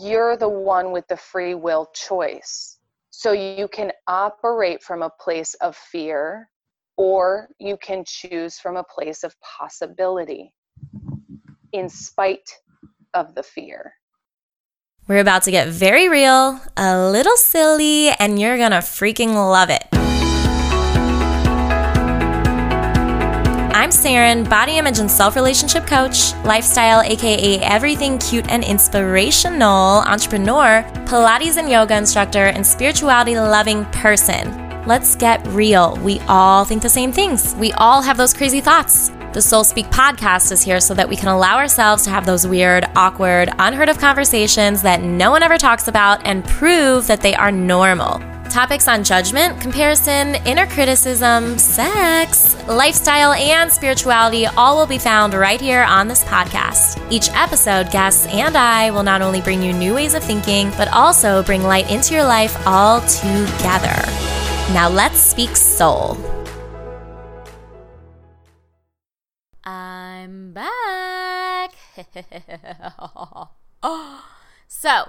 you're the one with the free will choice. So you can operate from a place of fear or you can choose from a place of possibility in spite of the fear. We're about to get very real, a little silly, and you're gonna freaking love it. I'm Saren, body image and self relationship coach, lifestyle, aka everything cute and inspirational, entrepreneur, Pilates and yoga instructor, and spirituality loving person. Let's get real. We all think the same things. We all have those crazy thoughts. The Soul Speak podcast is here so that we can allow ourselves to have those weird, awkward, unheard of conversations that no one ever talks about and prove that they are normal. Topics on judgment, comparison, inner criticism, sex, lifestyle, and spirituality all will be found right here on this podcast. Each episode, guests and I will not only bring you new ways of thinking, but also bring light into your life all together. Now let's speak soul. I'm back. so,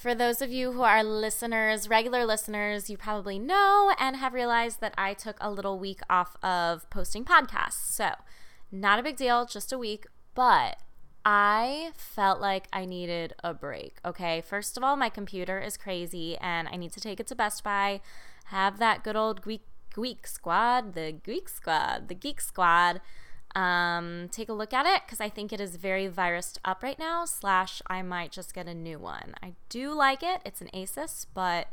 for those of you who are listeners, regular listeners, you probably know and have realized that I took a little week off of posting podcasts. So, not a big deal, just a week, but I felt like I needed a break. Okay, first of all, my computer is crazy and I need to take it to Best Buy, have that good old Greek, Greek squad, the Greek squad, the Geek squad um, take a look at it because I think it is very virused up right now. Slash, I might just get a new one. I do like it. It's an Asus, but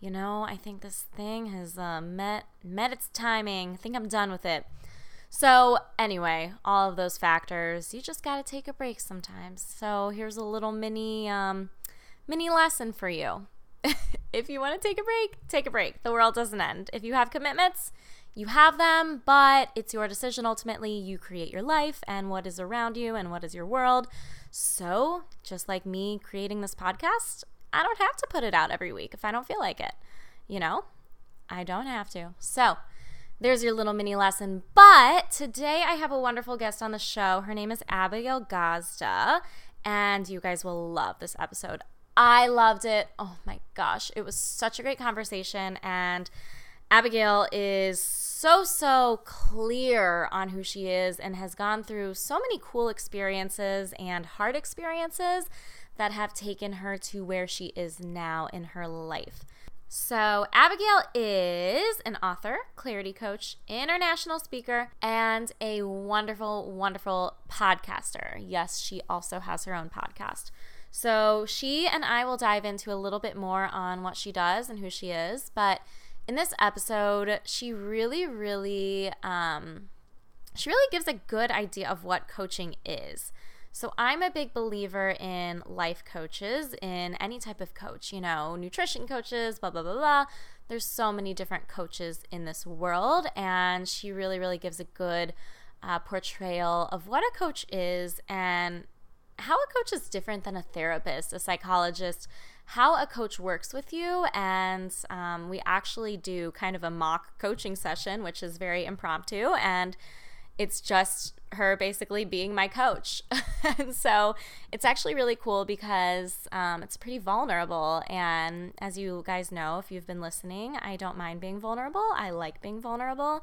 you know, I think this thing has uh, met met its timing. I think I'm done with it. So anyway, all of those factors, you just gotta take a break sometimes. So here's a little mini um, mini lesson for you. if you want to take a break, take a break. The world doesn't end. If you have commitments, you have them, but it's your decision ultimately. You create your life and what is around you and what is your world. So, just like me creating this podcast, I don't have to put it out every week if I don't feel like it. You know, I don't have to. So, there's your little mini lesson. But today I have a wonderful guest on the show. Her name is Abigail Gazda, and you guys will love this episode. I loved it. Oh my gosh, it was such a great conversation and Abigail is so, so clear on who she is and has gone through so many cool experiences and hard experiences that have taken her to where she is now in her life. So, Abigail is an author, clarity coach, international speaker, and a wonderful, wonderful podcaster. Yes, she also has her own podcast. So, she and I will dive into a little bit more on what she does and who she is, but in this episode, she really, really, um, she really gives a good idea of what coaching is. So I'm a big believer in life coaches, in any type of coach, you know, nutrition coaches, blah, blah, blah, blah. There's so many different coaches in this world, and she really, really gives a good uh, portrayal of what a coach is and how a coach is different than a therapist, a psychologist, how a coach works with you. And um, we actually do kind of a mock coaching session, which is very impromptu. And it's just her basically being my coach. and so it's actually really cool because um, it's pretty vulnerable. And as you guys know, if you've been listening, I don't mind being vulnerable. I like being vulnerable.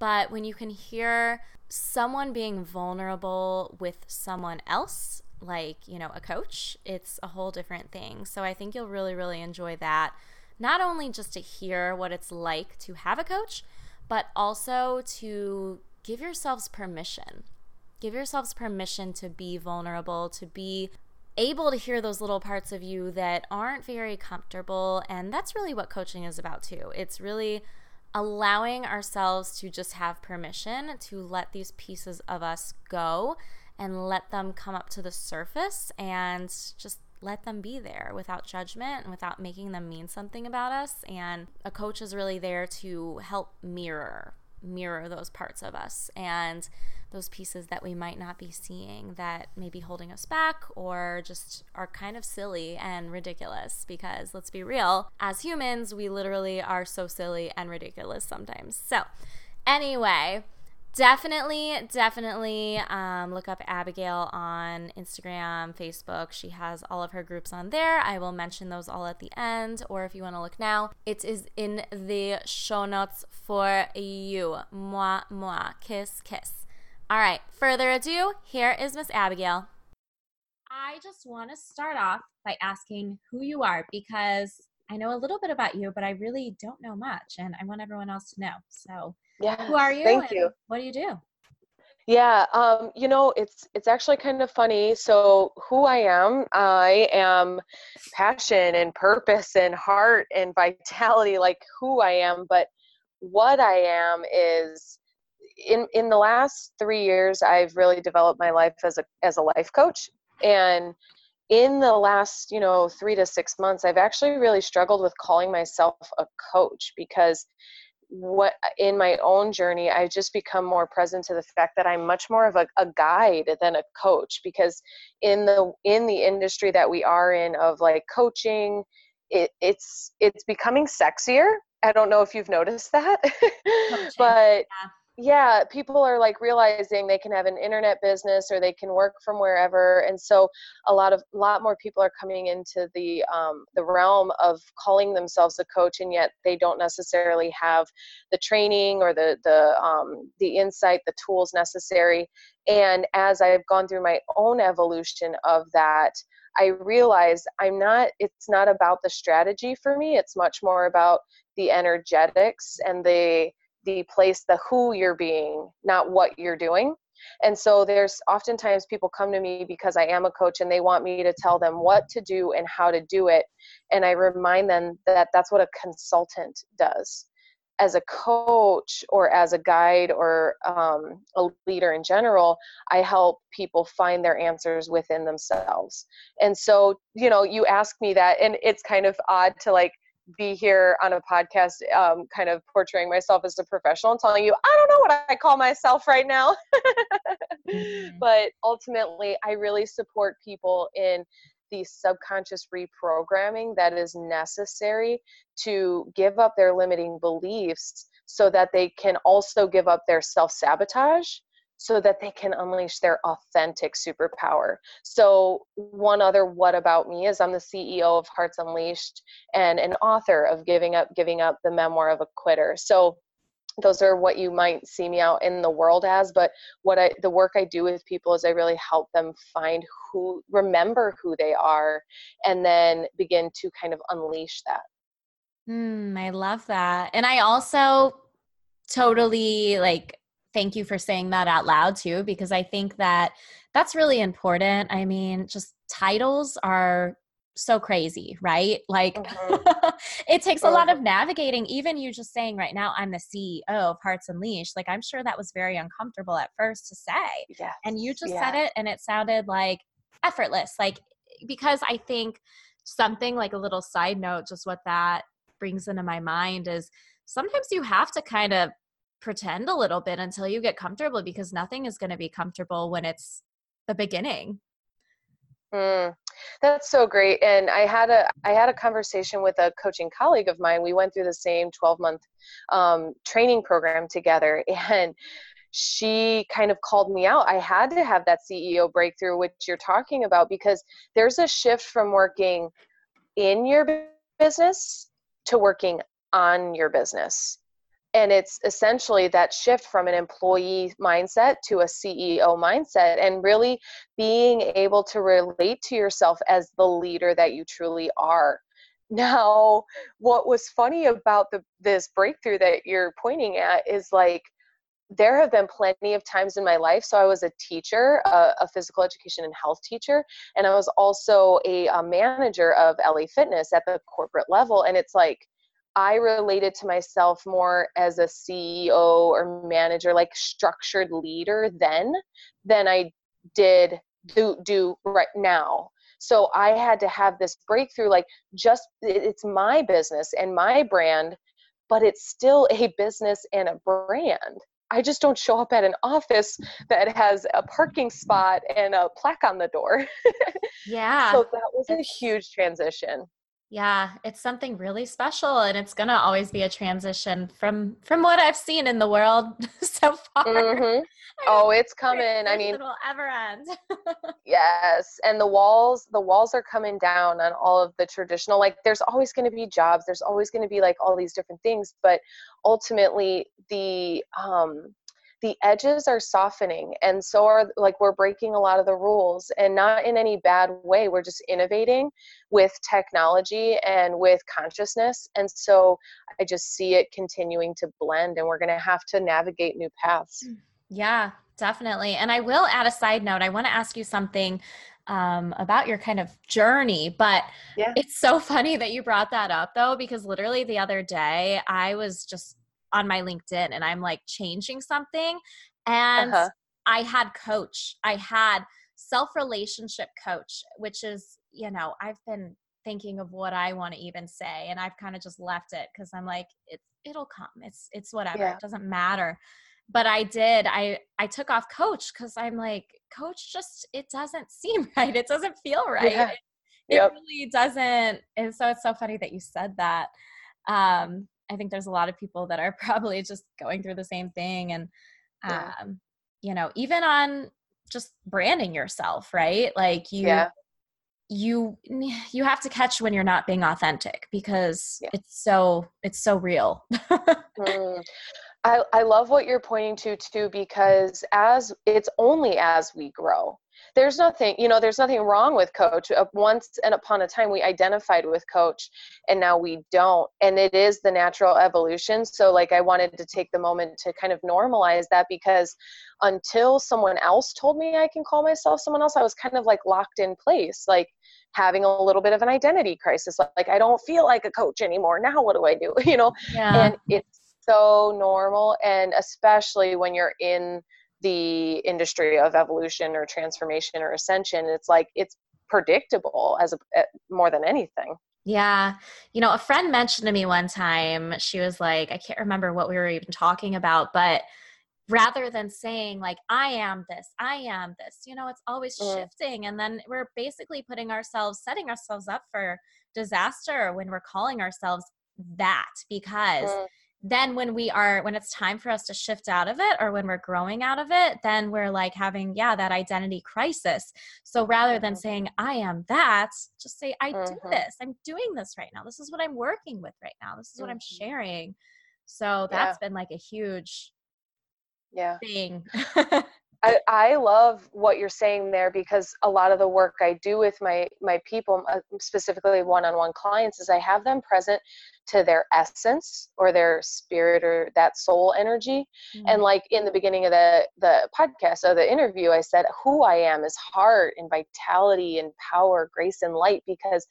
But when you can hear someone being vulnerable with someone else, like, you know, a coach, it's a whole different thing. So I think you'll really, really enjoy that. Not only just to hear what it's like to have a coach, but also to give yourselves permission. Give yourselves permission to be vulnerable, to be able to hear those little parts of you that aren't very comfortable. And that's really what coaching is about, too. It's really allowing ourselves to just have permission to let these pieces of us go and let them come up to the surface and just let them be there without judgment and without making them mean something about us. And a coach is really there to help mirror mirror those parts of us and those pieces that we might not be seeing that may be holding us back or just are kind of silly and ridiculous because let's be real as humans we literally are so silly and ridiculous sometimes so anyway definitely, definitely um, look up Abigail on Instagram, Facebook. She has all of her groups on there. I will mention those all at the end, or if you want to look now, it is in the show notes for you. Moi, moi, kiss, kiss. All right, further ado, here is Miss Abigail. I just want to start off by asking who you are because I know a little bit about you, but I really don't know much, and I want everyone else to know. So, yeah, who are you? Thank you. What do you do? Yeah, um, you know, it's it's actually kind of funny. So, who I am, I am passion and purpose and heart and vitality, like who I am. But what I am is in in the last three years, I've really developed my life as a as a life coach, and in the last you know three to six months i've actually really struggled with calling myself a coach because what in my own journey i've just become more present to the fact that i'm much more of a, a guide than a coach because in the in the industry that we are in of like coaching it, it's it's becoming sexier. I don't know if you've noticed that but yeah yeah people are like realizing they can have an internet business or they can work from wherever and so a lot of a lot more people are coming into the um, the realm of calling themselves a coach and yet they don't necessarily have the training or the the um, the insight the tools necessary and as i've gone through my own evolution of that I realize I'm not, it's not about the strategy for me. It's much more about the energetics and the, the place the who you're being not what you're doing. And so there's oftentimes people come to me because i am a coach and they want me to tell them what to do and how to do it. And i remind them that that's what a consultant does. As a coach or as a guide or um, a leader in general i help people find their answers within themselves. And so you know you ask me that and it's kind of odd to like be here on a podcast, um, kind of portraying myself as a professional and telling you, I don't know what I call myself right now. mm-hmm. But ultimately, I really support people in the subconscious reprogramming that is necessary to give up their limiting beliefs so that they can also give up their self sabotage so that they can unleash their authentic superpower. So, one other what about me is I'm the CEO of Hearts Unleashed and an author of Giving Up, Giving Up, the memoir of a quitter. So, those are what you might see me out in the world as but what i the work i do with people is i really help them find who remember who they are and then begin to kind of unleash that mm, i love that and i also totally like thank you for saying that out loud too, because I think that that's really important. I mean, just titles are so crazy, right? Like mm-hmm. it takes a lot of mm-hmm. navigating. Even you just saying right now, I'm the CEO of Hearts Unleashed. Like I'm sure that was very uncomfortable at first to say. Yes. And you just said it and it sounded like effortless. Like because I think something like a little side note, just what that brings into my mind is sometimes you have to kind of pretend a little bit until you get comfortable because nothing is going to be comfortable when it's the beginning. Mm, that's so great. And I had a I had a conversation with a coaching colleague of mine. We went through the same 12 month um, training program together, and she kind of called me out. I had to have that CEO breakthrough, which you're talking about, because there's a shift from working in your business to working on your business and it's essentially that shift from an employee mindset to a CEO mindset and really being able to relate to yourself as the leader that you truly are. Now, what was funny about the this breakthrough that you're pointing at is like there have been plenty of times in my life. So I was a teacher, a, a physical education and health teacher, and I was also a, a manager of LA Fitness at the corporate level. And it's like I related to myself more as a CEO or manager, like structured leader then than I did do do right now. So I had to have this breakthrough like just it's my business and my brand, but it's still a business and a brand. I just don't show up at an office that has a parking spot and a plaque on the door. Yeah. so that was a huge transition. Yeah, it's something really special and it's going to always be a transition from from what I've seen in the world so far. Mm-hmm. Oh, it's coming. I mean, it will ever end. yes, and the walls the walls are coming down on all of the traditional like there's always going to be jobs, there's always going to be like all these different things, but ultimately the um the edges are softening and so are like we're breaking a lot of the rules and not in any bad way we're just innovating with technology and with consciousness and so i just see it continuing to blend and we're going to have to navigate new paths mm, yeah definitely and i will add a side note i want to ask you something um, about your kind of journey. But yeah. it's so funny that you brought that up though, because literally the other day I was just on my LinkedIn and I'm like changing something. And uh-huh. I had coach, I had self relationship coach, which is, you know, I've been thinking of what I want to even say and I've kind of just left it because I'm like, it, it'll come. It's, it's whatever. Yeah. It doesn't matter. But I did, I, I took off coach because I'm like, coach just, it doesn't seem right. It doesn't feel right. Yeah. It, yep. it really doesn't. And so it's so funny that you said that. Um, I think there's a lot of people that are probably just going through the same thing. And, yeah. um, you know, even on just branding yourself, right? Like you, yeah. you, you have to catch when you're not being authentic because yeah. it's so, it's so real. mm. I, I love what you're pointing to too because as it's only as we grow there's nothing you know there's nothing wrong with coach uh, once and upon a time we identified with coach and now we don't and it is the natural evolution. So like i wanted to take the moment to kind of normalize that because until someone else told me i can call myself someone else i was kind of like locked in place like having a little bit of an identity crisis. Like i don't feel like a coach anymore. Now what do i do? You know? Yeah. and it's so normal and especially when you're in the industry of evolution or transformation or ascension it's like it's predictable as a, eh, more than anything yeah. You know, a friend mentioned to me one time, she was like, I can't remember what we were even talking about, but rather than saying, like, I am this, I am this, you know, it's always mm. shifting. And then we're basically putting ourselves, setting ourselves up for disaster when we're calling ourselves that because. Mm then when we are when it's time for us to shift out of it or when we're growing out of it then we're like having yeah that identity crisis so rather than mm-hmm. saying i am that just say i mm-hmm. do this i'm doing this right now this is what i'm working with right now this is what mm-hmm. i'm sharing so that's yeah. been like a huge yeah thing I, I love what you're saying there because a lot of the work I do with my my people, uh, specifically one-on-one clients, is I have them present to their essence or their spirit or that soul energy. Mm-hmm. And like in the beginning of the the podcast or the interview, I said who I am is heart and vitality and power, grace and light because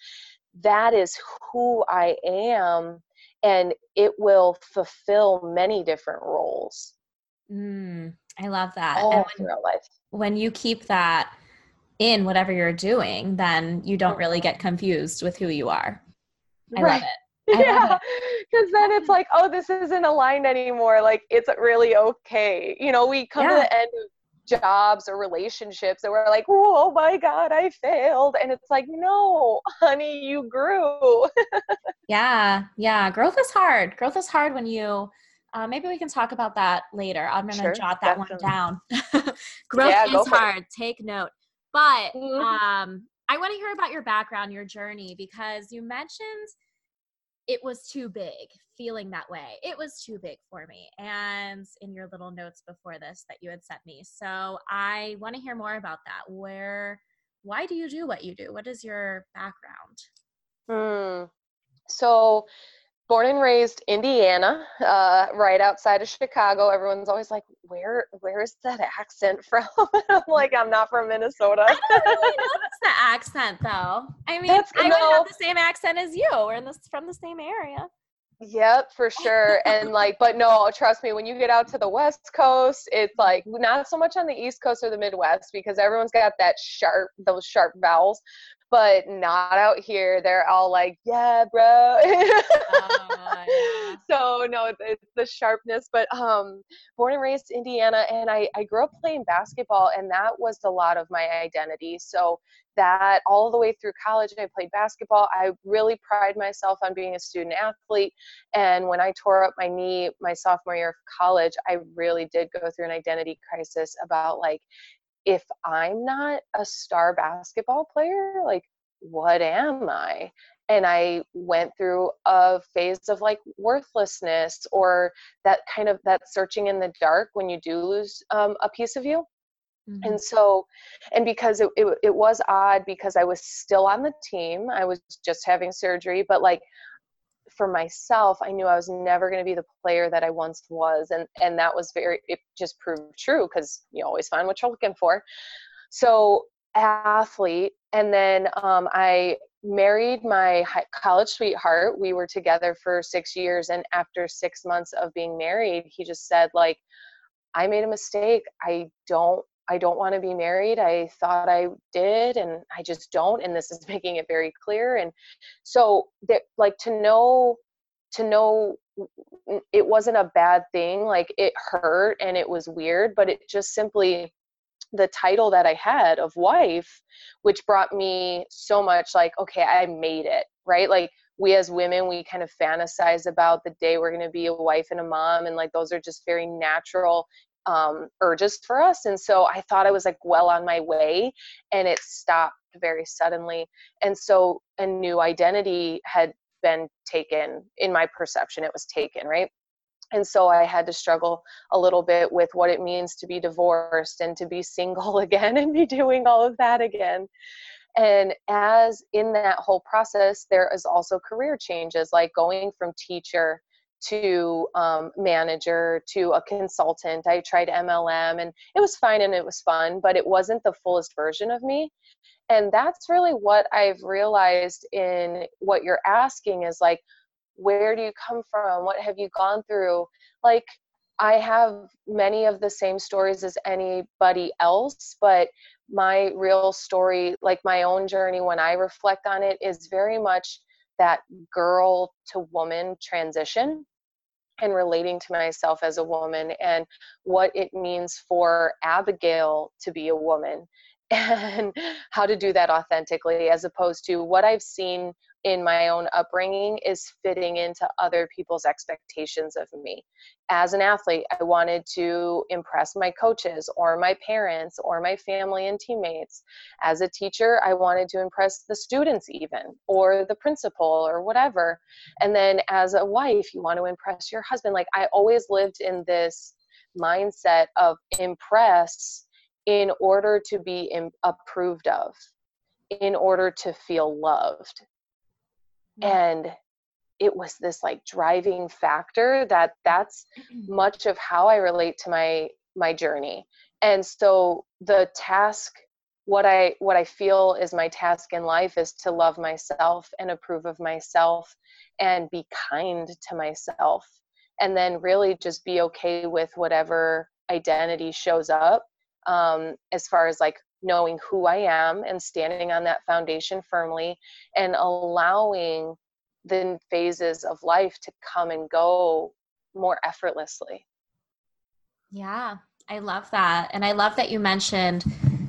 that is who I am, and it will fulfill many different roles. Mm I love that. All when, life. When you keep that in whatever you're doing, then you don't really get confused with who you are. I right. love it. I yeah, because then it's like, oh, this isn't aligned anymore. Like, it's really okay. You know, we come yeah. to the end of jobs or relationships and we're like, oh my God, I failed. And it's like, no, honey, you grew. yeah, yeah. Growth is hard. Growth is hard when you uh, maybe we can talk about that later. I'm going to sure, jot that definitely. one down. Growth yeah, is hard. It. Take note. But mm-hmm. um, I want to hear about your background, your journey, because you mentioned it was too big, feeling that way. It was too big for me. And in your little notes before this that you had sent me. So I want to hear more about that. Where, why do you do what you do? What is your background? Hmm. So born and raised Indiana, uh, right outside of Chicago. Everyone's always like, "Where, where's that accent from?" I'm like, "I'm not from Minnesota." I don't really notice the accent though. I mean, That's, I no. would have the same accent as you. We're in this from the same area. Yep, for sure. And like, but no, trust me, when you get out to the West Coast, it's like not so much on the East Coast or the Midwest because everyone's got that sharp, those sharp vowels. But not out here. They're all like, yeah, bro. oh, yeah. So no, it's the sharpness. But um, born and raised Indiana, and I I grew up playing basketball, and that was a lot of my identity. So that all the way through college i played basketball i really pride myself on being a student athlete and when i tore up my knee my sophomore year of college i really did go through an identity crisis about like if I'm not a star basketball player, like, what am I? And I went through a phase of like worthlessness or that kind of that searching in the dark when you do lose um, a piece of you. Mm-hmm. And so, and because it, it, it was odd because I was still on the team, I was just having surgery, but like for myself, I knew I was never going to be the player that I once was. And, and that was very, it just proved true because you always find what you're looking for. So, athlete. And then um, I married my college sweetheart. We were together for six years. And after six months of being married, he just said, like, I made a mistake. I don't I don't want to be married. I thought I did, and I just don't. And this is making it very clear. And so, that, like to know, to know, it wasn't a bad thing. Like it hurt and it was weird, but it just simply the title that I had of wife, which brought me so much like, okay, I made it, right? Like we as women, we kind of fantasize about the day we're going to be a wife and a mom, and like those are just very natural um, urges for us. And so I thought I was like well on my way, and it stopped very suddenly. And so a new identity had been taken in my perception, it was taken, right? And so I had to struggle a little bit with what it means to be divorced and to be single again and be doing all of that again. And as in that whole process, there is also career changes like going from teacher to um, manager to a consultant. I tried MLM and it was fine and it was fun, but it wasn't the fullest version of me. And that's really what I've realized in what you're asking is like, where do you come from? What have you gone through? Like, I have many of the same stories as anybody else, but my real story, like my own journey when I reflect on it, is very much that girl to woman transition and relating to myself as a woman and what it means for Abigail to be a woman and how to do that authentically as opposed to what I've seen in my own upbringing is fitting into other people's expectations of me. As an athlete, I wanted to impress my coaches or my parents or my family and teammates. As a teacher, I wanted to impress the students, even or the principal or whatever. And then as a wife, you want to impress your husband. Like I always lived in this mindset of impress in order to be approved of, in order to feel loved. And it was this like driving factor that that's much of how I relate to my my journey. And so the task what I what I feel is my task in life is to love myself and approve of myself and be kind to myself and then really just be okay with whatever identity shows up um, as far as like knowing who I am and standing on that foundation firmly and allowing the phases of life to come and go more effortlessly. Yeah, I love that. And I love that you mentioned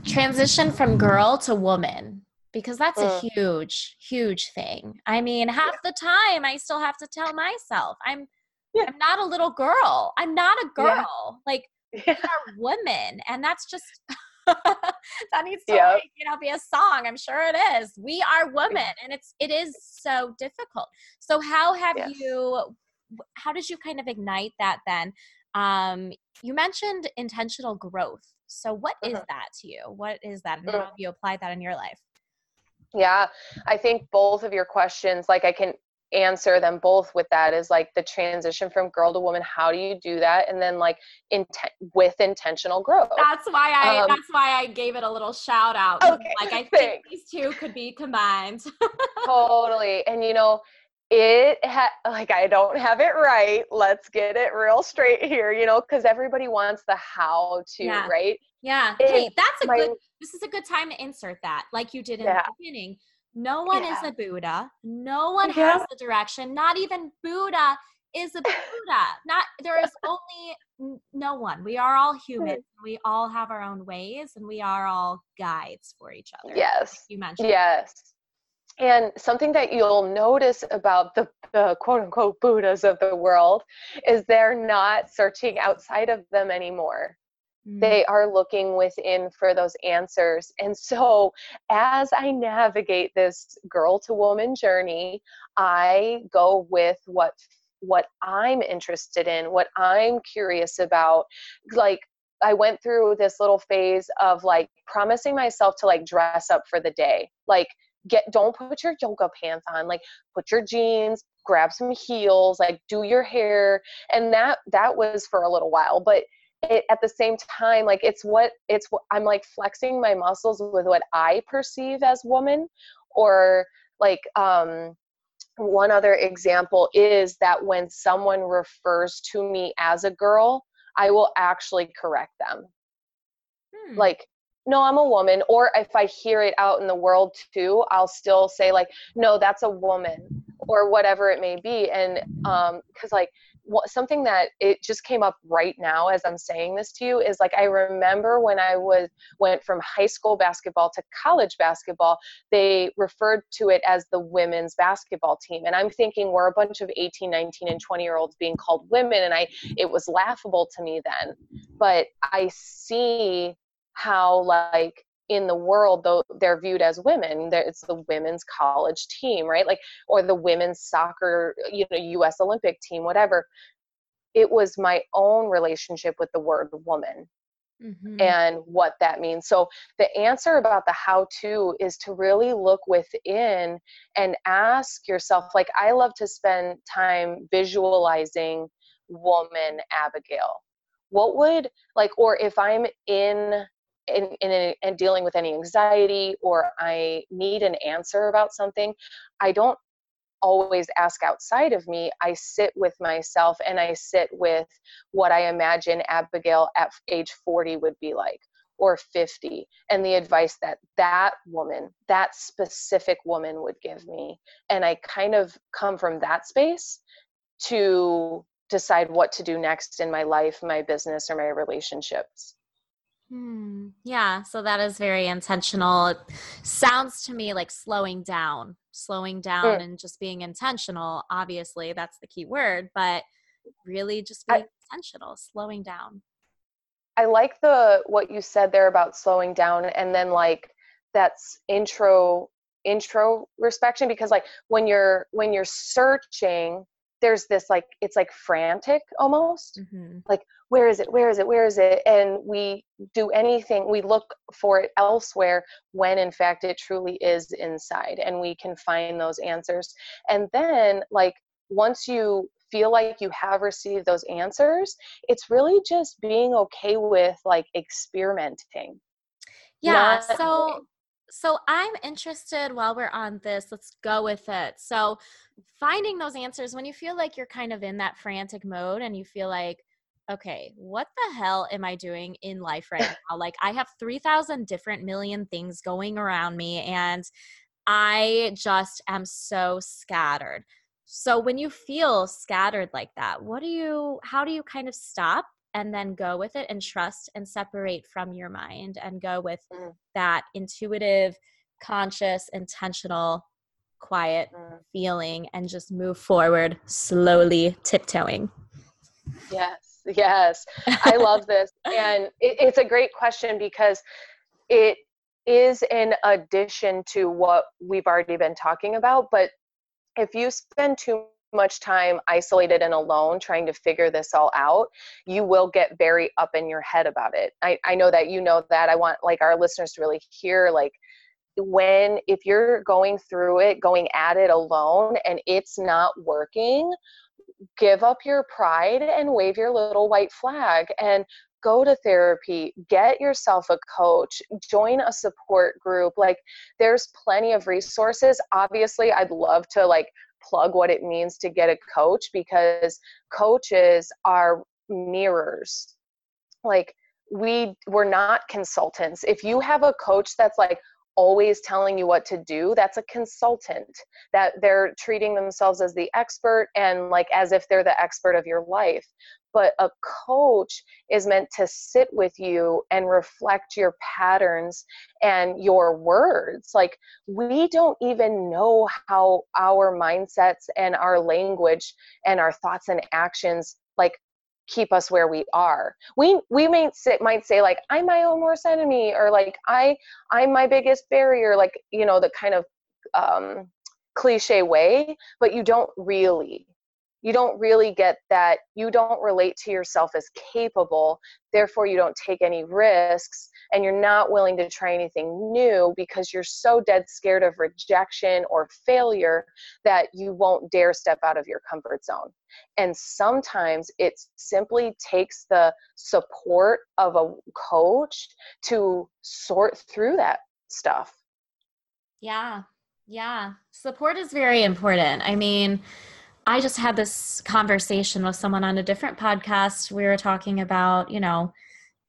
transition from girl to woman because that's a mm. huge huge thing. I mean, half the time I still have to tell myself I'm yeah. I'm not a little girl. I'm not a girl. Yeah. Like yeah. are women and that's just that needs to yep. like, you know be a song i'm sure it is we are women and it's it is so difficult so how have yes. you how did you kind of ignite that then um you mentioned intentional growth so what is uh-huh. that to you what is that and how uh-huh. have you applied that in your life yeah i think both of your questions like i can answer them both with that is like the transition from girl to woman how do you do that? And then like intent with intentional growth. That's why i um, that's why i gave it a little shout out. Okay, like i thanks. think these two could be combined. Totally. And you know it ha- like i don't have it right. Let's get it real straight here you know because everybody wants the how to yeah. right? Yeah. Hey that's a my, good this is a good time to insert that like you did in yeah. the beginning No one yeah. is a Buddha. No one yeah. has the direction. Not even Buddha is a Buddha. Not there is only no one. We are all human. Hmm. We all have our own ways, and we are all guides for each other. Yes, like you mentioned. Yes, and something that you'll notice about the, the quote unquote Buddhas of the world is they're not searching outside of them anymore. Mm. They are looking within for those answers. And so, as I navigate this girl to woman journey, I go with what what I'm interested in, what I'm curious about. Like I went through this little phase of like promising myself to like dress up for the day. Like get don't put your yoga pants on like put your jeans grab some heels like do your hair and that that was for a little while but it, at the same time like it's what it's what i'm like flexing my muscles with what i perceive as woman or like um one other example is that when someone refers to me as a girl i will actually correct them hmm. like no i'm a woman or if i hear it out in the world too i'll still say like no that's a woman or whatever it may be and um because like what, something that it just came up right now as i'm saying this to you is like i remember when i was went from high school basketball to college basketball they referred to it as the women's basketball team and i'm thinking we're a bunch of 18 19 and 20 year olds being called women and i it was laughable to me then. But i see how like in the world though they're viewed as women it's the women's college team right? Like or the women's soccer you know us olympic team whatever. It was my own relationship with the word woman mm-hmm. and what that means. So the answer about the how to is to really look within and ask yourself like i love to spend time visualizing woman abigail. What would like or if i'm in in, in, in dealing with any anxiety or I need an answer about something, I don't always ask outside of me. I sit with myself and I sit with what I imagine Abigail at age 40 would be like or 50 and the advice that that woman that specific woman would give me and i kind of come from that space to decide what to do next in my life my business or my relationships Hmm. Yeah, so that is very intentional. It sounds to me like slowing down, slowing down mm. and just being intentional. Obviously, that's the key word, but really just being I, intentional, slowing down. I like the what you said there about slowing down and then like that's intro intro inspection because like when you're when you're searching there's this like it's like frantic almost mm-hmm. like where is it? Where is it? Where is it? And we do anything we look for it elsewhere when in fact it truly is inside and we can find those answers. And then like once you feel like you have received those answers it's really just being okay with like experimenting. Yeah Not- so so I'm interested while we're on this, let's go with it. So finding those answers when you feel like you're kind of in that frantic mode and you feel like, okay, what the hell am I doing in life right now? like I have 3,000 different million things going around me and I just am so scattered. So when you feel scattered like that, what do you how do you kind of stop and then go with it and trust and separate from your mind and go with mm. that intuitive, conscious, intentional, quiet mm. feeling and just move forward slowly, tiptoeing. Yes, yes. I love this. And it, it's a great question because it is in addition to what we've already been talking about. But if you spend too much time isolated and alone trying to figure this all out, you will get very up in your head about it. I, I know that you know that. I want like our listeners to really hear like when if you're going through it, going at it alone and it's not working, give up your pride and wave your little white flag and go to therapy, get yourself a coach, join a support group. Like there's plenty of resources. Obviously, I'd love to like plug what it means to get a coach because coaches are mirrors. Like we we're not consultants. If you have a coach that's like always telling you what to do that's a consultant that they're treating themselves as the expert and like as if they're the expert of your life. But a coach is meant to sit with you and reflect your patterns and your words. Like we don't even know how our mindsets and our language and our thoughts and actions like keep us where we are. We we might say might say like i'm my own worst enemy or like i i'm my biggest barrier like you know the kind of um cliche way but you don't really you don't really get that you don't relate to yourself as capable therefore you don't take any risks and you're not willing to try anything new because you're so dead scared of rejection or failure that you won't dare step out of your comfort zone. And sometimes it simply takes the support of a coach to sort through that stuff. Yeah. Yeah. Support is very important. I mean I just had this conversation with someone on a different podcast. We were talking about, you know,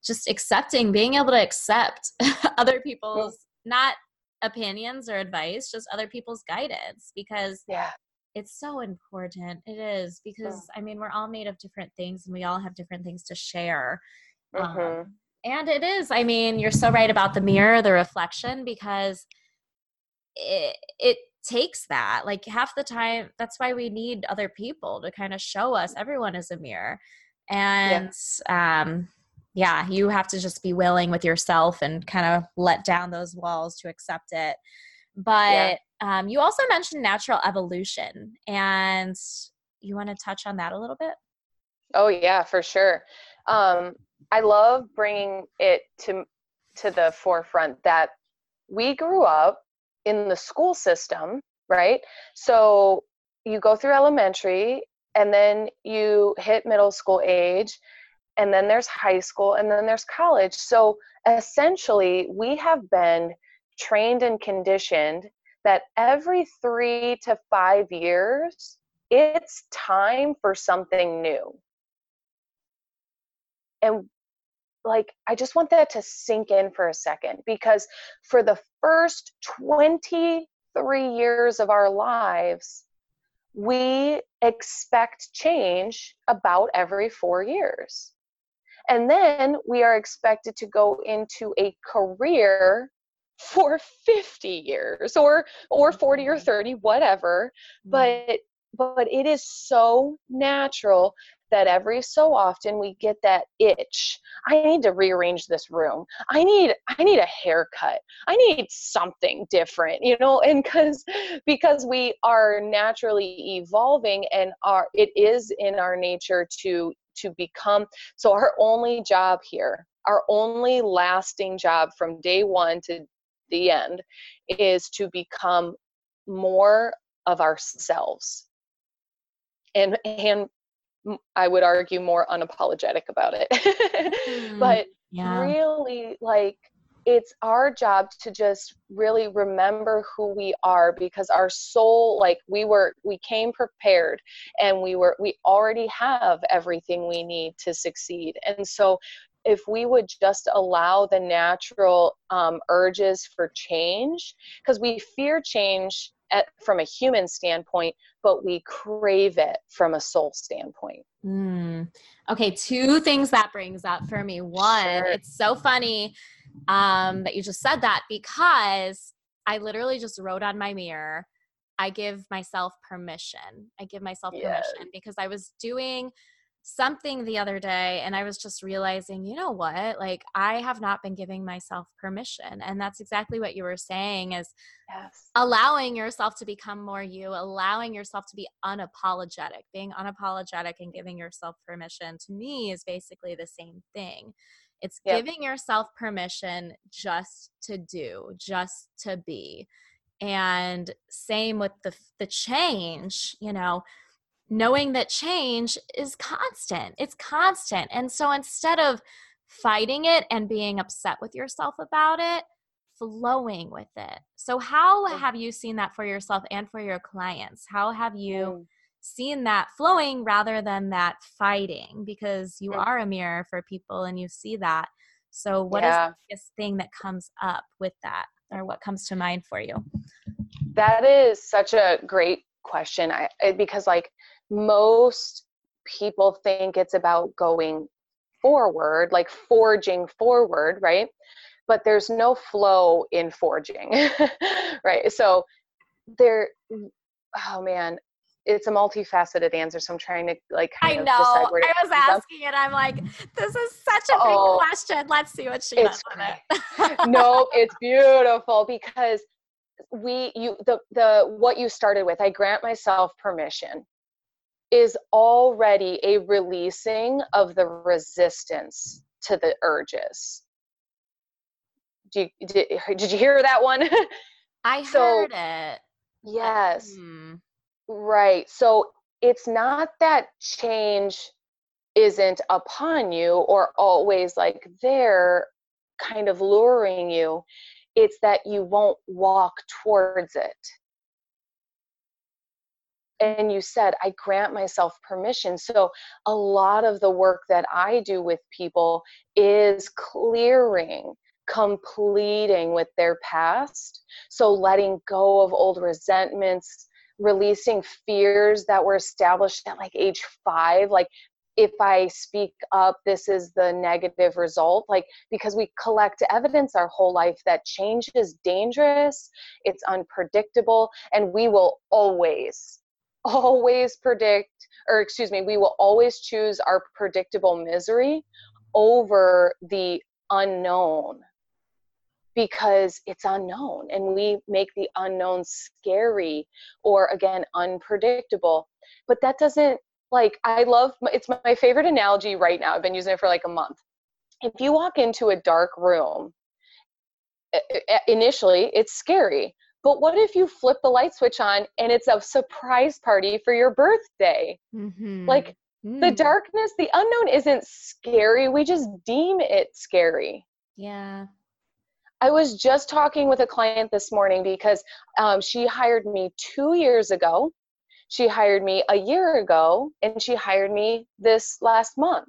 just accepting, being able to accept other people's not opinions or advice, just other people's guidance because yeah. it's so important. It is because I mean, we're all made of different things and we all have different things to share. Mm-hmm. Um, and it is, I mean, you're so right about the mirror, the reflection, because it, it takes that like half the time that's why we need other people to kind of show us everyone is a mirror and yeah. um yeah you have to just be willing with yourself and kind of let down those walls to accept it but yeah. um you also mentioned natural evolution and you want to touch on that a little bit oh yeah for sure um i love bringing it to to the forefront that we grew up in the school system, right? So you go through elementary and then you hit middle school age and then there's high school and then there's college. So essentially, we have been trained and conditioned that every three to five years, it's time for something new. And like i just want that to sink in for a second because for the first 23 years of our lives we expect change about every 4 years. And then we are expected to go into a career for 50 years or or 40 or 30 whatever. Mm-hmm. but but it is so natural that every so often we get that itch. I need to rearrange this room. I need i need a haircut. I need something different you know and because because we are naturally evolving and are it is in our nature to to become so our only job here our only lasting job from day one to the end is to become more of ourselves. And and I would argue more unapologetic about it. mm, but yeah. really, like, it's our job to just really remember who we are because our soul like we were we came prepared and we were we already have everything we need to succeed and so if we would just allow the natural um, urges for change because we fear change at, from a human standpoint, but we crave it from a soul standpoint. Mm. Okay, two things that brings up for me. One, sure. it's so funny um, that you just said that because I literally just wrote on my mirror, I give myself permission. I give myself yes. permission because I was doing something the other day and I was just realizing, you know what? Like I have not been giving myself permission. And that's exactly what you were saying is yes. allowing yourself to become more you, allowing yourself to be unapologetic. Being unapologetic and giving yourself permission to me is basically the same thing. It's yep. giving yourself permission just to do, just to be. And same with the the change, you know, knowing that change is constant. It's constant. And so instead of fighting it and being upset with yourself about it, flowing with it. So, how have you seen that for yourself and for your clients? How have you mm. seen that flowing rather than that fighting? Because you are a mirror for people and you see that. So, what yeah. is the biggest thing that comes up with that? or what comes to mind for you? That is such a great question. I, because like most people think it's about going forward, like forging forward, right? But there's no flow in forging, right? So there, oh man, it's a multifaceted answer, so I'm trying to like. I know. I was asking it. I'm like, this is such a oh, big question. Let's see what she it's it. no, it's beautiful because we you the the what you started with. I grant myself permission is already a releasing of the resistance to the urges. Did you, did, did you hear that one? I so, heard it. Yes. Hmm. Right. So it's not that change isn't upon you or always like there kind of luring you. It's that you won't walk towards it and you said i grant myself permission so a lot of the work that i do with people is clearing completing with their past so letting go of old resentments releasing fears that were established at like age 5 like if I speak up, this is the negative result. Like, because we collect evidence our whole life that change is dangerous, it's unpredictable, and we will always always predict, or excuse me, we will always choose our predictable misery over the unknown because it's unknown and we make the unknown scary or again unpredictable. But that doesn't like i love it's my favorite analogy right now. I've been using it for like a month. If you walk into a dark room initially it's scary but what if you flip the light switch on and it's a surprise party for your birthday? Mm-hmm. Like mm. the darkness, the unknown isn't scary. We just deem it scary. Yeah. I was just talking with a client this morning because um, she hired me two years ago. She hired me a year ago, and she hired me this last month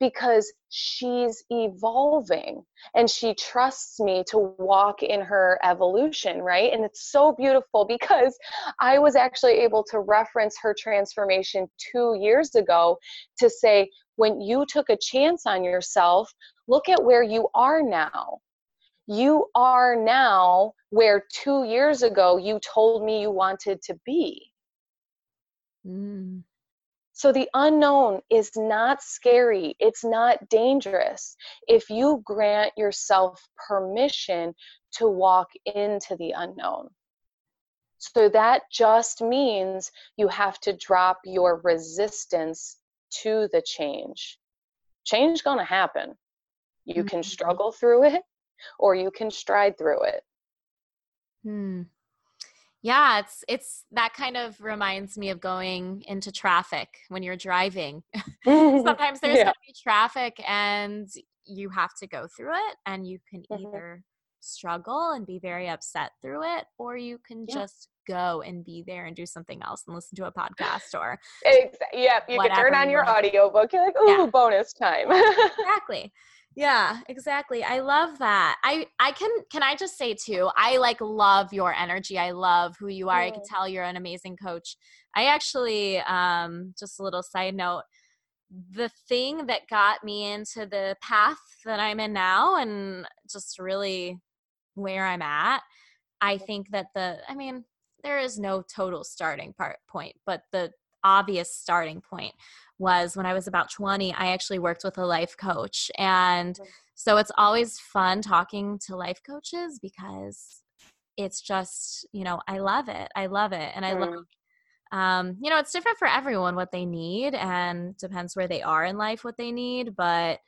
because she's evolving and she trusts me to walk in her evolution, right? And it's so beautiful because I was actually able to reference her transformation two years ago to say, when you took a chance on yourself, look at where you are now. You are now where two years ago you told me you wanted to be. Mm. So the unknown is not scary, it's not dangerous if you grant yourself permission to walk into the unknown. So that just means you have to drop your resistance to the change. Change going to happen. You mm-hmm. can struggle through it or you can stride through it. Hmm yeah it's it's that kind of reminds me of going into traffic when you're driving sometimes there's yeah. going to be traffic and you have to go through it and you can mm-hmm. either struggle and be very upset through it or you can yeah. just go and be there and do something else and listen to a podcast or exactly. yeah you can turn on your audiobook you're like ooh yeah. bonus time exactly yeah, exactly. I love that. I I can can I just say too, I like love your energy. I love who you are. I can tell you're an amazing coach. I actually um just a little side note, the thing that got me into the path that I'm in now and just really where I'm at, I think that the I mean, there is no total starting part point, but the obvious starting point was when I was about 20, I actually worked with a life coach. And so it's always fun talking to life coaches because it's just, you know, I love it. I love it. And I mm. love um, you know, it's different for everyone what they need and depends where they are in life what they need, but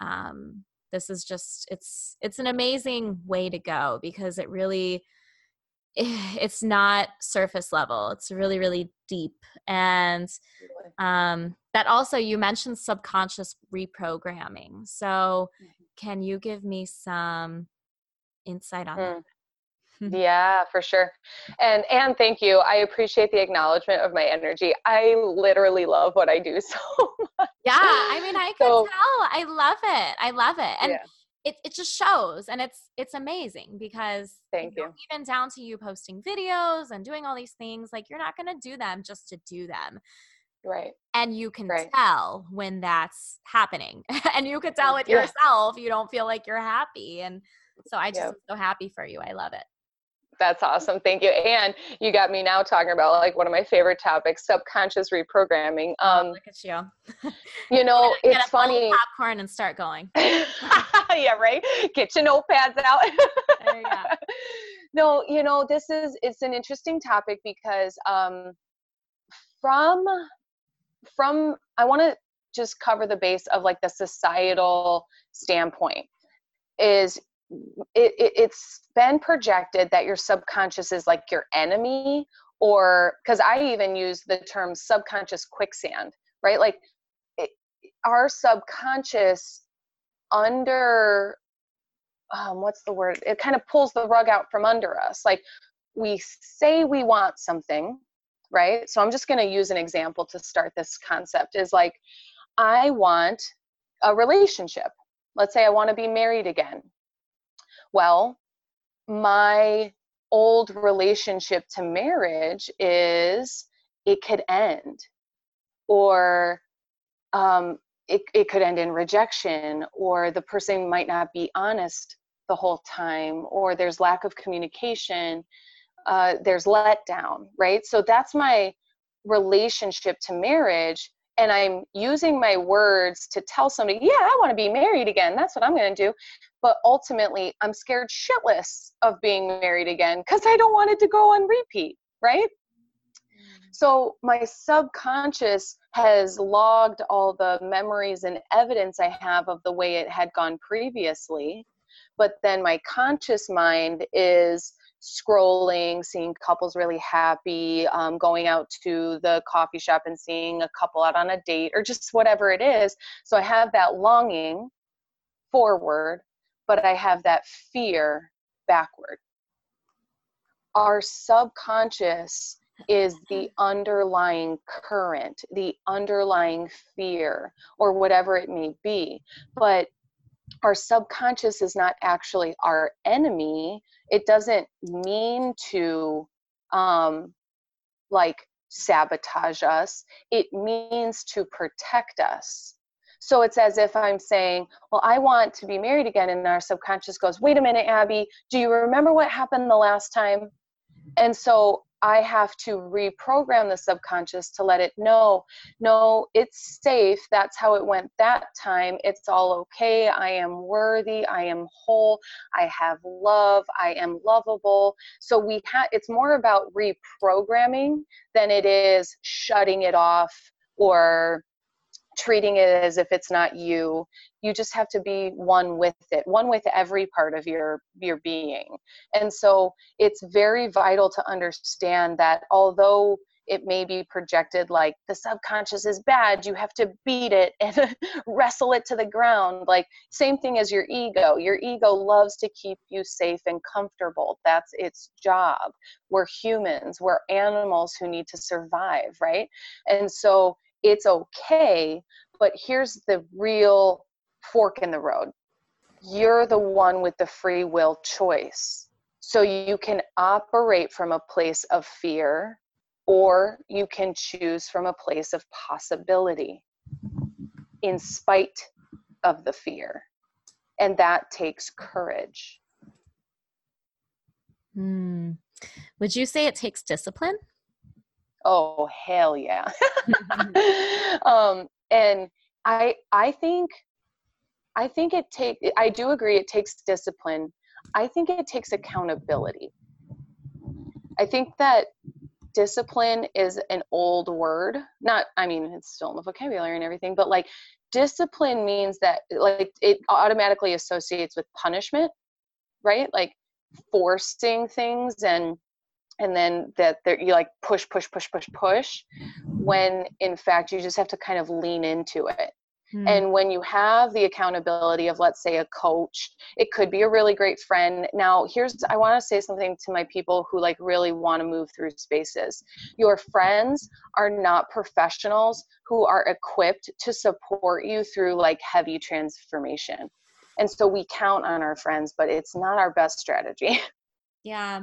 um this is just it's it's an amazing way to go because it really it's not surface level it's really really deep and um, that also you mentioned subconscious reprogramming so mm-hmm. can you give me some insight on mm. that yeah for sure and and thank you i appreciate the acknowledgement of my energy i literally love what i do so much yeah i mean i can so, tell i love it i love it and yeah. It, it just shows and it's it's amazing because thank you, know, even down to you posting videos and doing all these things like you're not going to do them just to do them right and you can right. tell when that's happening and you can tell mm, it yeah. yourself you don't feel like you're happy and so i just yep. am so happy for you i love it that's awesome. Thank you. And you got me now talking about like one of my favorite topics, subconscious reprogramming. Oh, um, look at you. you know, it's funny. Popcorn and start going. yeah, right. Get your notepads out. there you go. No, you know, this is it's an interesting topic because um, from from I want to just cover the base of like the societal standpoint is it, it, it's been projected that your subconscious is like your enemy or because i even use the term subconscious quicksand right? Like it, our subconscious under um, what's the word? It kind of pulls the rug out from under us. Like we say we want something right? So i'm just going to use an example to start this concept is like i want a relationship. Let's say i want to be married again well, my old relationship to marriage is it could end or um, it, it could end in rejection or the person might not be honest the whole time or there's lack of communication uh, there's letdown right? So that's my relationship to marriage and I'm using my words to tell somebody, yeah, I want to be married again. That's what I'm going to do. But ultimately, I'm scared shitless of being married again because I don't want it to go on repeat, right? Mm. So my subconscious has logged all the memories and evidence I have of the way it had gone previously. But then my conscious mind is scrolling, seeing couples really happy, um, going out to the coffee shop and seeing a couple out on a date, or just whatever it is. So I have that longing forward, but I have that fear backward. Our subconscious is the underlying current, the underlying fear, or whatever it may be. But our subconscious is not actually our enemy. It doesn't mean to um, like sabotage us. It means to protect us. So it's as if i'm saying well i want to be married again and our subconscious goes wait a minute abby. Do you remember what happened the last time? And so I have to reprogram the subconscious to let it know, no, it's safe. That's how it went that time. It's all okay. I am worthy. I am whole. I have love. I am lovable. So we have it's more about reprogramming than it is shutting it off or treating it as if it's not you you just have to be one with it one with every part of your your being. And so it's very vital to understand that although it may be projected like the subconscious is bad you have to beat it and wrestle it to the ground. Like same thing as your ego. Your ego loves to keep you safe and comfortable. That's its job. We're humans. We're animals who need to survive right? And so it's okay but here's the real fork in the road. You're the one with the free will choice. So you can operate from a place of fear or you can choose from a place of possibility in spite of the fear. And that takes courage. Hmm. would you say it takes discipline oh hell yeah. Um, and i i think i think it take i do agree it takes discipline. I think it takes accountability. I think that discipline is an old word not i mean it's still in the vocabulary and everything but like discipline means that like it automatically associates with punishment right? Like forcing things and and then that you like push push push push push when in fact you just have to kind of lean into it. Mm. and when you have the accountability of let's say a coach it could be a really great friend. Now here's i want to say something to my people who like really want to move through spaces. Your friends are not professionals who are equipped to support you through like heavy transformation. And so we count on our friends but it's not our best strategy. Yeah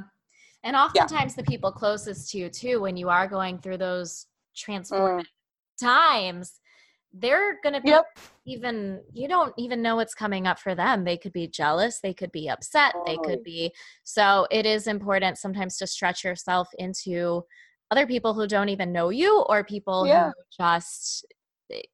and oftentimes yeah. the people closest to you too when you are going through those transformative mm. times they're going to be yep. even you don't even know what's coming up for them they could be jealous they could be upset they could be so it is important sometimes to stretch yourself into other people who don't even know you or people yeah. who just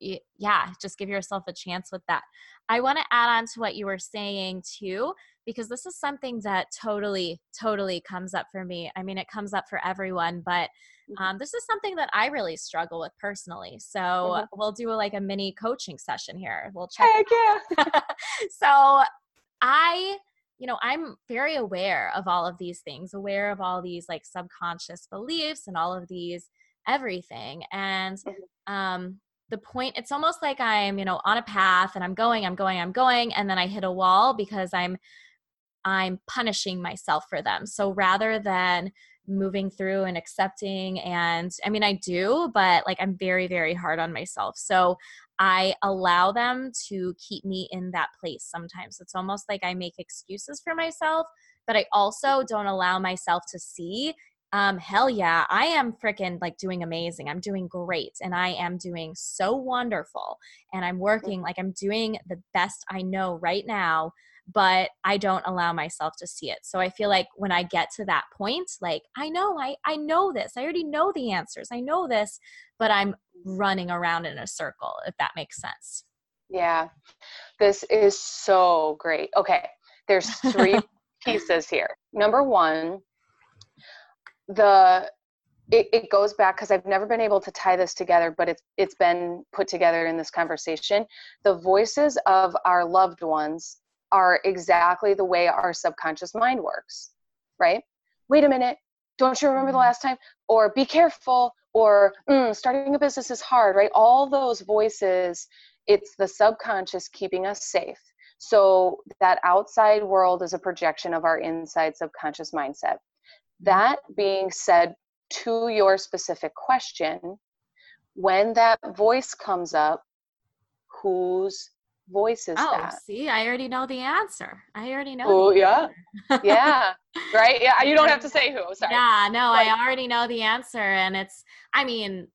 eh, yeah just give yourself a chance with that i want to add on to what you were saying too because this is something that totally totally comes up for me i mean it comes up for everyone but mm-hmm. um, this is something that i really struggle with personally so mm-hmm. we'll do a, like a mini coaching session here we'll check Heck yeah. so i you know i'm very aware of all of these things aware of all these like subconscious beliefs and all of these everything and mm-hmm. um the point it's almost like i'm you know on a path and i'm going i'm going i'm going and then i hit a wall because i'm i'm punishing myself for them. So rather than moving through and accepting and i mean i do but like i'm very very hard on myself. So I allow them to keep me in that place sometimes. It's almost like I make excuses for myself, but I also don't allow myself to see um hell yeah i am freaking like doing amazing. I'm doing great and i am doing so wonderful and i'm working like i'm doing the best i know right now but I don't allow myself to see it. So I feel like when I get to that point, like I know, I I know this. I already know the answers. I know this, but I'm running around in a circle if that makes sense. Yeah. This is so great. Okay. There's three pieces here. Number 1, the it, it goes back because I've never been able to tie this together, but it's it's been put together in this conversation. The voices of our loved ones are exactly the way our subconscious mind works, right? Wait a minute, don't you remember the mm-hmm. last time? Or be careful, or mm, starting a business is hard, right? All those voices, it's the subconscious keeping us safe. So that outside world is a projection of our inside subconscious mindset. Mm-hmm. That being said, to your specific question, when that voice comes up, whose voices oh, that? see, I already know the answer. I already know. Oh, yeah. yeah. Right? Yeah. You don't have to say who. Sorry. Yeah, no, I already know the answer. And it's, I mean,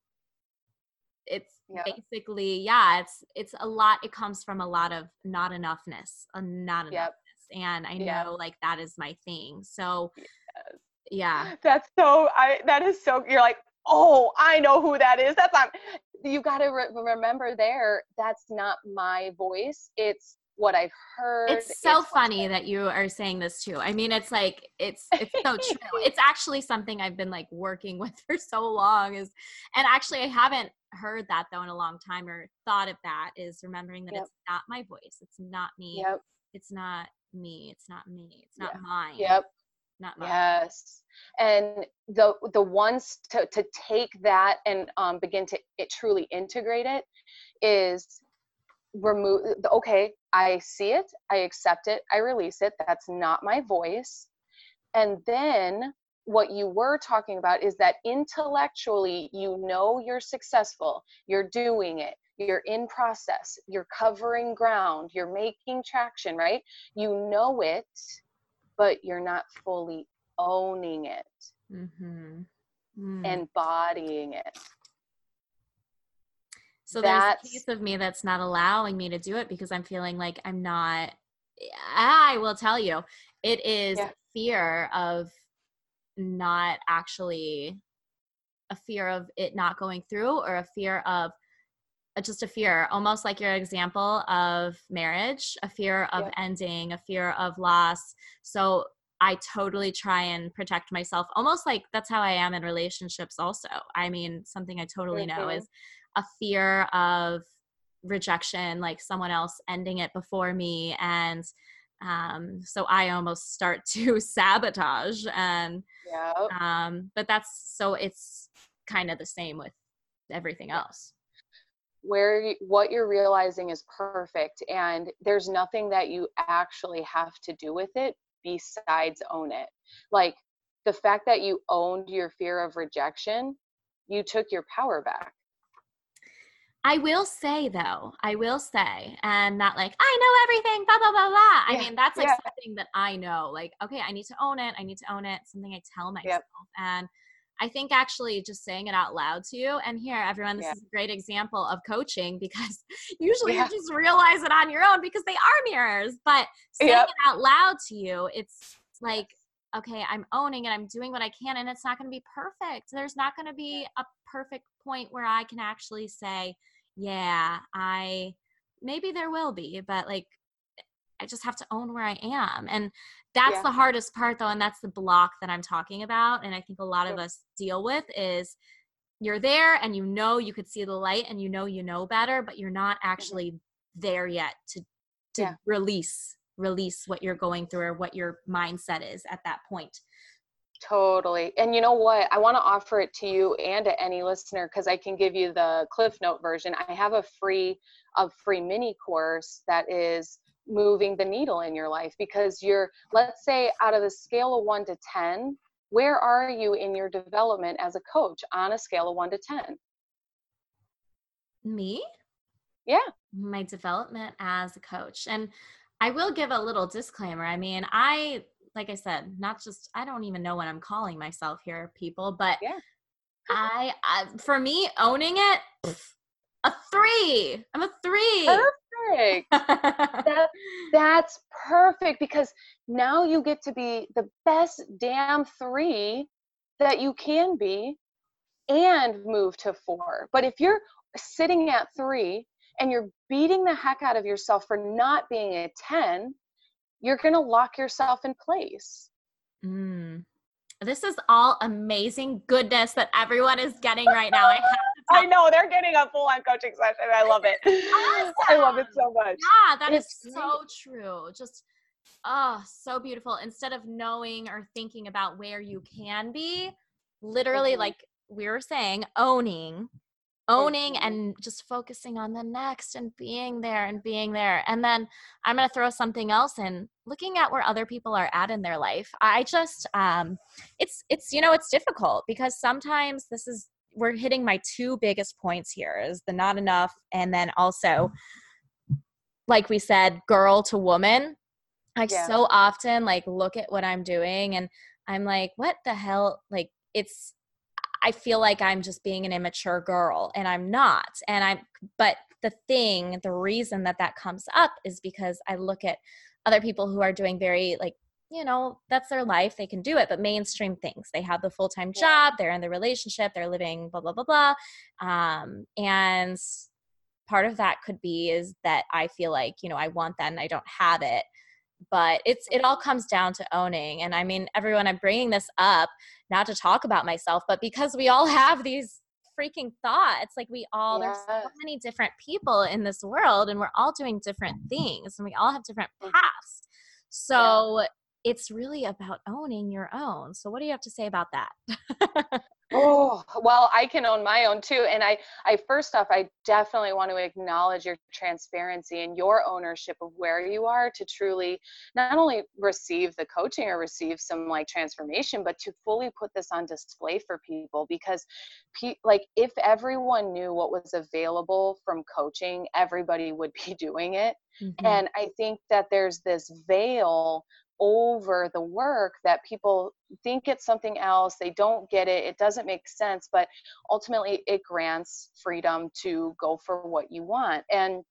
it's yeah. basically, yeah, it's, it's a lot. It comes from a lot of not enoughness, a not enoughness. Yep. And I know yep. like that is my thing. So, yes. yeah. That's so, I, that is so, you're like, oh, I know who that is. That's not, you got to re- remember there that's not my voice. It's what i've heard. It's so it's funny that you are saying this too. I mean it's like it's it's so true. It's actually something i've been like working with for so long is and actually i haven't heard that though in a long time or thought of that is remembering that yep. it's not my voice. It's not me. Yep. it's not me. It's not me. It's not yeah. mine. Yep not mine. Yes. And the the ones to, to take that and um, begin to it, truly integrate it is remove okay i see it i accept it i release it that's not my voice and then what you were talking about is that intellectually you know you're successful you're doing it you're in process you're covering ground you're making traction right you know it but you're not fully owning it, mm-hmm. mm. embodying it. So that's, there's a piece of me that's not allowing me to do it because I'm feeling like I'm not. I will tell you, it is yeah. fear of not actually a fear of it not going through or a fear of just a fear, almost like your example of marriage, a fear of ending, a fear of loss. So I totally try and protect myself, almost like that's how I am in relationships, also. I mean, something I totally mm-hmm. know is a fear of rejection, like someone else ending it before me. And um, so I almost start to sabotage. And, yep. um, but that's so it's kind of the same with everything else where what you're realizing is perfect and there's nothing that you actually have to do with it besides own it like the fact that you owned your fear of rejection you took your power back I will say though, I will say, um, and not like I know everything, blah blah blah blah. I mean, that's like yeah. something that I know. Like, okay, I need to own it. I need to own it. Something I tell myself, yep. and I think actually just saying it out loud to you, and here, everyone, this yeah. is a great example of coaching because usually yeah. you just realize it on your own because they are mirrors. But saying yep. it out loud to you, it's like okay, I'm owning it, I'm doing what I can, and it's not going to be perfect. There's not going to be a perfect point where I can actually say, yeah, I maybe there will be, but like I just have to own where I am. And that's yeah. the hardest part though, and that's the block that I'm talking about. And I think a lot of us deal with is you're there and you know you could see the light and you know you know better, but you're not mm-hmm. actually there yet to to yeah. release release what you're going through or what your mindset is at that point. Totally. And you know what? I want to offer it to you and to any listener because I can give you the Cliff Note version. I have a free a free mini course that is moving the needle in your life because you're let's say out of the scale of 1 to 10, where are you in your development as a coach on a scale of 1 to 10? Me? Yeah. My development as a coach. And I will give a little disclaimer. I mean, I like I said, not just I don't even know what I'm calling myself here, people, but yeah. I, I for me owning it, a three. I'm a three. Perfect. that, that's perfect because now you get to be the best damn three that you can be and move to four. But if you're sitting at three and you're beating the heck out of yourself for not being a 10, you're going to lock yourself in place. Mm. This is all amazing goodness that everyone is getting right now. I, I know they're getting a full on coaching session. I love it. Awesome. I love it so much. Yeah, that it's is so true. Just oh, so beautiful. Instead of knowing or thinking about where you can be, literally, mm-hmm. like we were saying, owning owning mm-hmm. and just focusing on the next and being there and being there and then i'm going to throw something else in looking at where other people are at in their life i just um it's it's you know it's difficult because sometimes this is we're hitting my two biggest points here is the not enough and then also mm-hmm. like we said girl to woman i yeah. so often like look at what i'm doing and i'm like what the hell like it's I feel like I'm just being an immature girl and I'm not. And I'm, but the thing, the reason that that comes up is because I look at other people who are doing very like, you know, that's their life. They can do it, but mainstream things. They have the full time job, they're in the relationship, they're living blah, blah, blah, blah. Um, and part of that could be is that I feel like, you know, I want that and I don't have it but it's it all comes down to owning and i mean everyone i'm bringing this up not to talk about myself but because we all have these freaking thoughts like we all yes. there's so many different people in this world and we're all doing different things and we all have different mm-hmm. paths so yeah. It's really about owning your own so what do you have to say about that Oh, well, I can own my own too. And I, I first off, I definitely want to acknowledge your transparency and your ownership of where you are to truly not only receive the coaching or receive some like transformation, but to fully put this on display for people because pe- like if everyone knew what was available from coaching, everybody would be doing it. Mm-hmm. And I think that there's this veil over the work that people think it's something else they don't get it it doesn't make sense but ultimately it grants freedom to go for what you want. And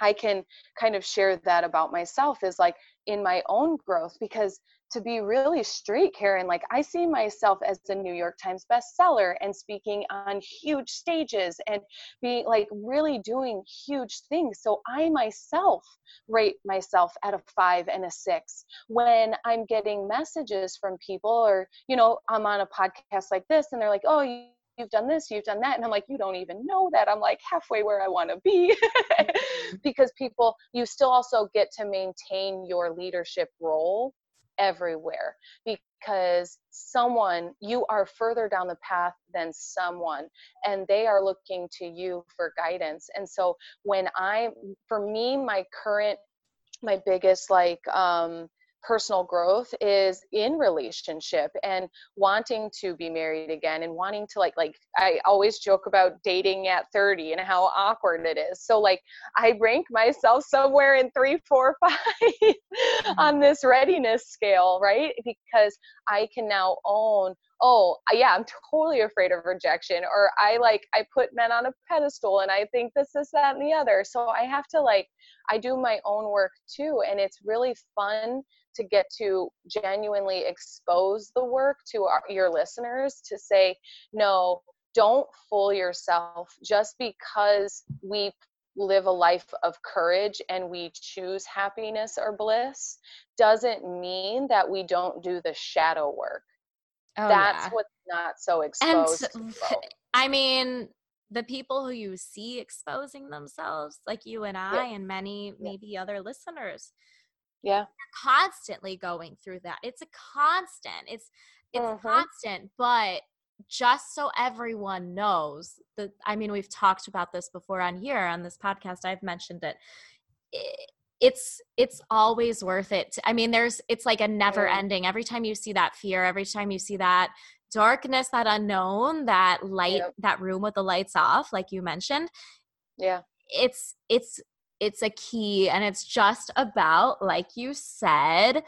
i can kind of share that about myself is like in my own growth because to be really straight, Caren, like I see myself as a New York Times bestseller and speaking on huge stages and being like really doing huge things. So I myself rate myself at a five and a six when I'm getting messages from people or, you know, I'm on a podcast like this and they're like, oh, you you've done this, you've done that. And I'm like, you don't even know that. I'm like halfway where I want to be. Mm-hmm. because people, you still also get to maintain your leadership role everywhere because someone you are further down the path than someone and they are looking to you for guidance. And so when i for me my current my biggest like um personal growth is in relationship and wanting to be married again and wanting to like like I always joke about dating at 30 and how awkward it is. So like I rank myself somewhere in three, four, five mm-hmm. on this readiness scale, right? Because I can now own oh yeah i'm totally afraid of rejection or i like i put men on a pedestal and i think this is that and the other so i have to like i do my own work too and it's really fun to get to genuinely expose the work to our, your listeners to say, no, don't fool yourself just because we live a life of courage and we choose happiness or bliss doesn't mean that we don't do the shadow work. Oh, That's yeah. what's not so exposed. And, I mean, the people who you see exposing themselves, like you and I, yeah. and many maybe yeah. other listeners, yeah constantly going through that it's a constant it's it's uh-huh. constant but just so everyone knows that i mean we've talked about this before on here on this podcast i've mentioned it, it's it's always worth it i mean there's it's like a never ending every time you see that fear every time you see that darkness that unknown that light yep. that room with the lights off like you mentioned yeah it's it's it's a key and it's just about like you said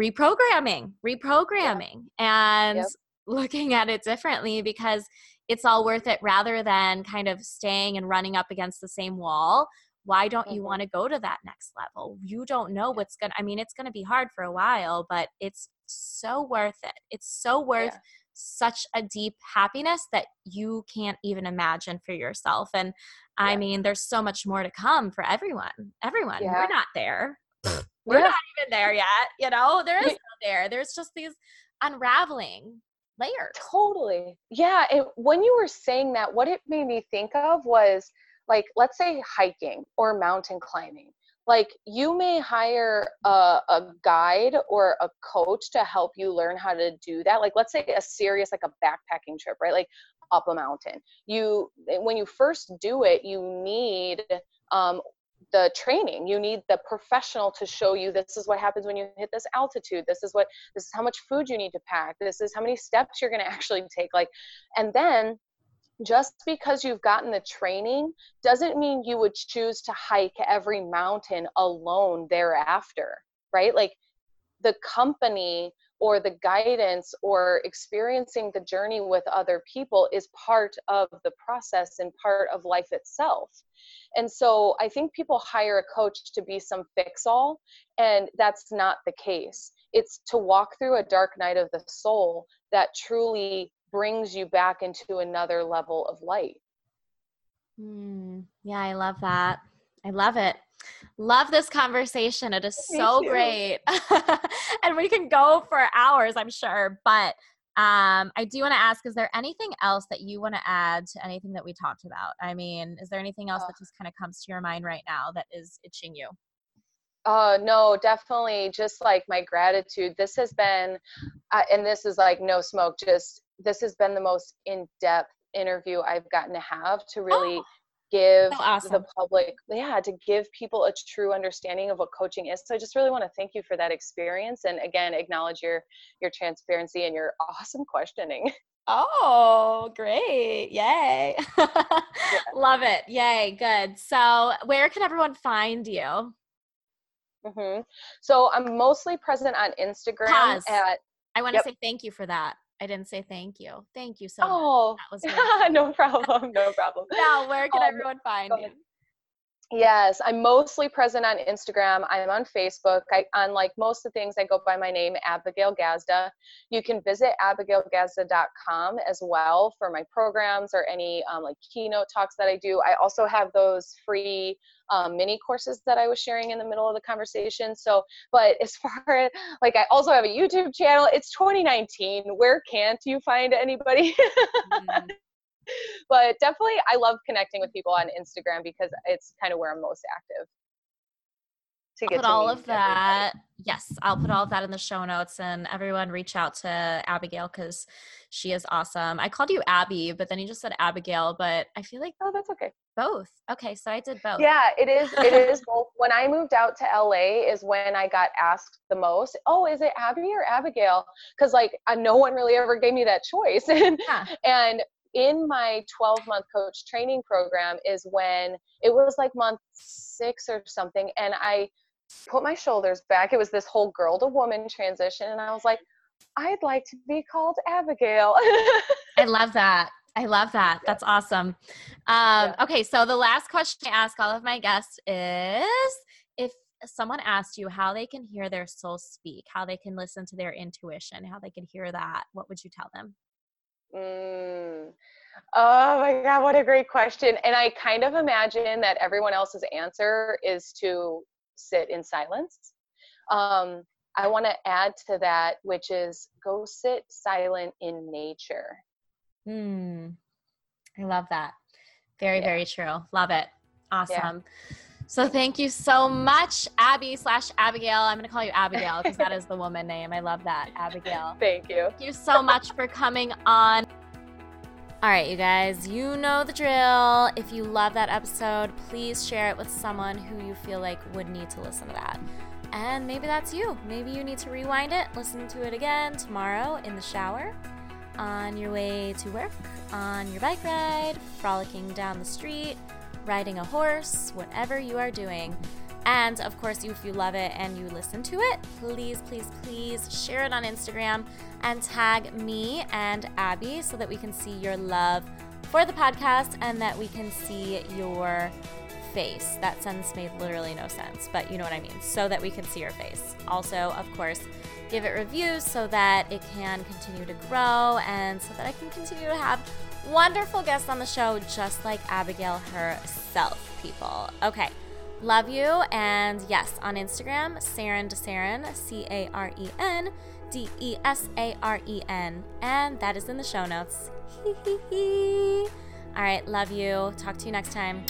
reprogramming reprogramming yeah. and yep. looking at it differently because it's all worth it rather than kind of staying and running up against the same wall why don't mm-hmm. you want to go to that next level you don't know what's going to i mean it's going to be hard for a while but it's so worth it it's so worth yeah. such a deep happiness that you can't even imagine for yourself and I mean, there's so much more to come for everyone. Everyone. Yeah. We're not there. We're yeah. not even there yet. You know, there is no there. There's just these unraveling layers. Totally. Yeah. And when you were saying that, what it made me think of was like, let's say hiking or mountain climbing. Like you may hire a, a guide or a coach to help you learn how to do that. Like let's say a serious, like a backpacking trip, right? Like up a mountain. You when you first do it, you need um, the training you need the professional to show you this is what happens when you hit this altitude this is what this is how much food you need to pack this is how many steps you're going to actually take like and then just because you've gotten the training doesn't mean you would choose to hike every mountain alone thereafter right like the company or the guidance or experiencing the journey with other people is part of the process and part of life itself. And so I think people hire a coach to be some fix all, and that's not the case. It's to walk through a dark night of the soul that truly brings you back into another level of light. Mm, yeah, I love that. I love it. Love this conversation. It is so great. and we can go for hours, I'm sure. But um, I do want to ask is there anything else that you want to add to anything that we talked about? I mean, is there anything else that just kind of comes to your mind right now that is itching you? Uh, no, definitely. Just like my gratitude. This has been, uh, and this is like no smoke, just this has been the most in depth interview I've gotten to have to really. Oh give so awesome. the public yeah to give people a true understanding of what coaching is so i just really want to thank you for that experience and again acknowledge your your transparency and your awesome questioning Oh, great. Yay. yeah. Love it. Yay. Good. So, where can everyone find you? Mm-hmm. So, I'm mostly present on Instagram Pause. at. I want to yep. say thank you for that. I didn't say thank you. Thank you so oh, much. That was no problem. No problem. now, where can um, everyone find you? Yes, I'm mostly present on Instagram. I'm on Facebook. I, on like most of the things, I go by my name, Abigail Gazda. You can visit abigailgazda.com as well for my programs or any um, like keynote talks that I do. I also have those free um, mini courses that I was sharing in the middle of the conversation. So, but as far as like, I also have a YouTube channel. It's 2019. Where can't you find anybody? but definitely, I love connecting with people on Instagram because it's kind of where I'm most active. to get put all of that. Yes, I'll put all of that in the show notes, and everyone reach out to Abigail because she is awesome. I called you Abby, but then you just said Abigail, but I feel like Oh, that's okay. both. Okay, so I did both. Yeah, it is. It is both. When I moved out to LA, is when I got asked the most. Oh, is it Abby or Abigail? Because like uh, no one really ever gave me that choice. and Yeah. and in my 12 month coach training program is when it was like month six or something, and I put my shoulders back. It was this whole girl to woman transition, and I was like, I'd like to be called Abigail. I love that. I love that. That's awesome. Um, Okay, so the last question I ask all of my guests is if someone asked you how they can hear their soul speak, how they can listen to their intuition, how they can hear that, what would you tell them? Mm. Oh my God, what a great question. And I kind of imagine that everyone else's answer is to sit in silence. Um, I want to add to that, which is go sit silent in nature. Hmm. I love that. Very, Yeah. very true. Love it. Awesome. So thank you so much, Abby slash Abigail. I'm gonna call you Abigail because that is the woman name. I love that, Abigail. Thank you. Thank you so much for coming on. All right, you guys, you know the drill. If you love that episode, please share it with someone who you feel like would need to listen to that. And maybe that's you. Maybe you need to rewind it, listen to it again tomorrow in the shower, on your way to work, on your bike ride, frolicking down the street, riding a horse, whatever you are doing. And of course, if you love it and you listen to it, please, please, please share it on Instagram and tag me and Abby so that we can see your love for the podcast and that we can see your face. That sentence made literally no sense, but you know what I mean. So that we can see your face. Also, of course, give it reviews so that it can continue to grow and so that I can continue to have wonderful guests on the show, just like Abigail herself, people. Okay. Love you. And yes, on Instagram, Caren DeSaren, C A R E N D E S A R E N. And that is in the show notes. All right. Love you. Talk to you next time.